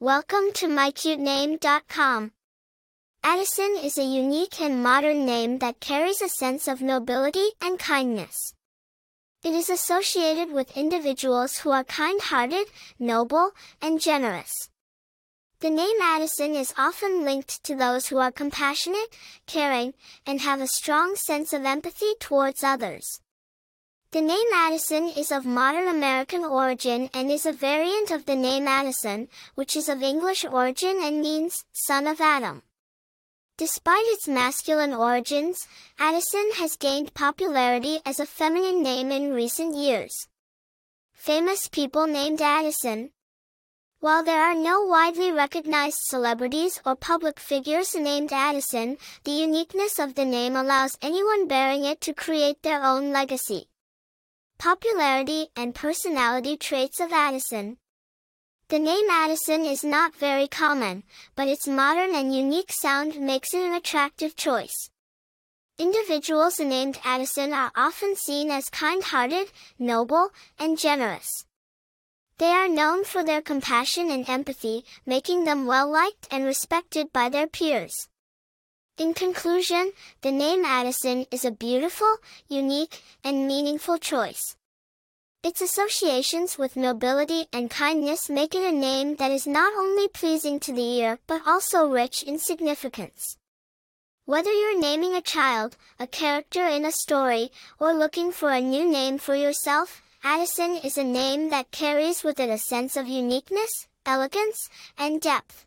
Welcome to mycutename.com. Adisyn is a unique and modern name that carries a sense of nobility and kindness. It is associated with individuals who are kind-hearted, noble, and generous. The name Adisyn is often linked to those who are compassionate, caring, and have a strong sense of empathy towards others. The name Adisyn is of modern American origin and is a variant of the name Addison, which is of English origin and means son of Adam. Despite its masculine origins, Adisyn has gained popularity as a feminine name in recent years. Famous people named Adisyn. While there are no widely recognized celebrities or public figures named Adisyn, the uniqueness of the name allows anyone bearing it to create their own legacy. Popularity and personality traits of Adisyn. The name Adisyn is not very common, but its modern and unique sound makes it an attractive choice. Individuals named Adisyn are often seen as kind-hearted, noble, and generous. They are known for their compassion and empathy, making them well-liked and respected by their peers. In conclusion, the name Adisyn is a beautiful, unique, and meaningful choice. Its associations with nobility and kindness make it a name that is not only pleasing to the ear but also rich in significance. Whether you're naming a child, a character in a story, or looking for a new name for yourself, Adisyn is a name that carries with it a sense of uniqueness, elegance, and depth.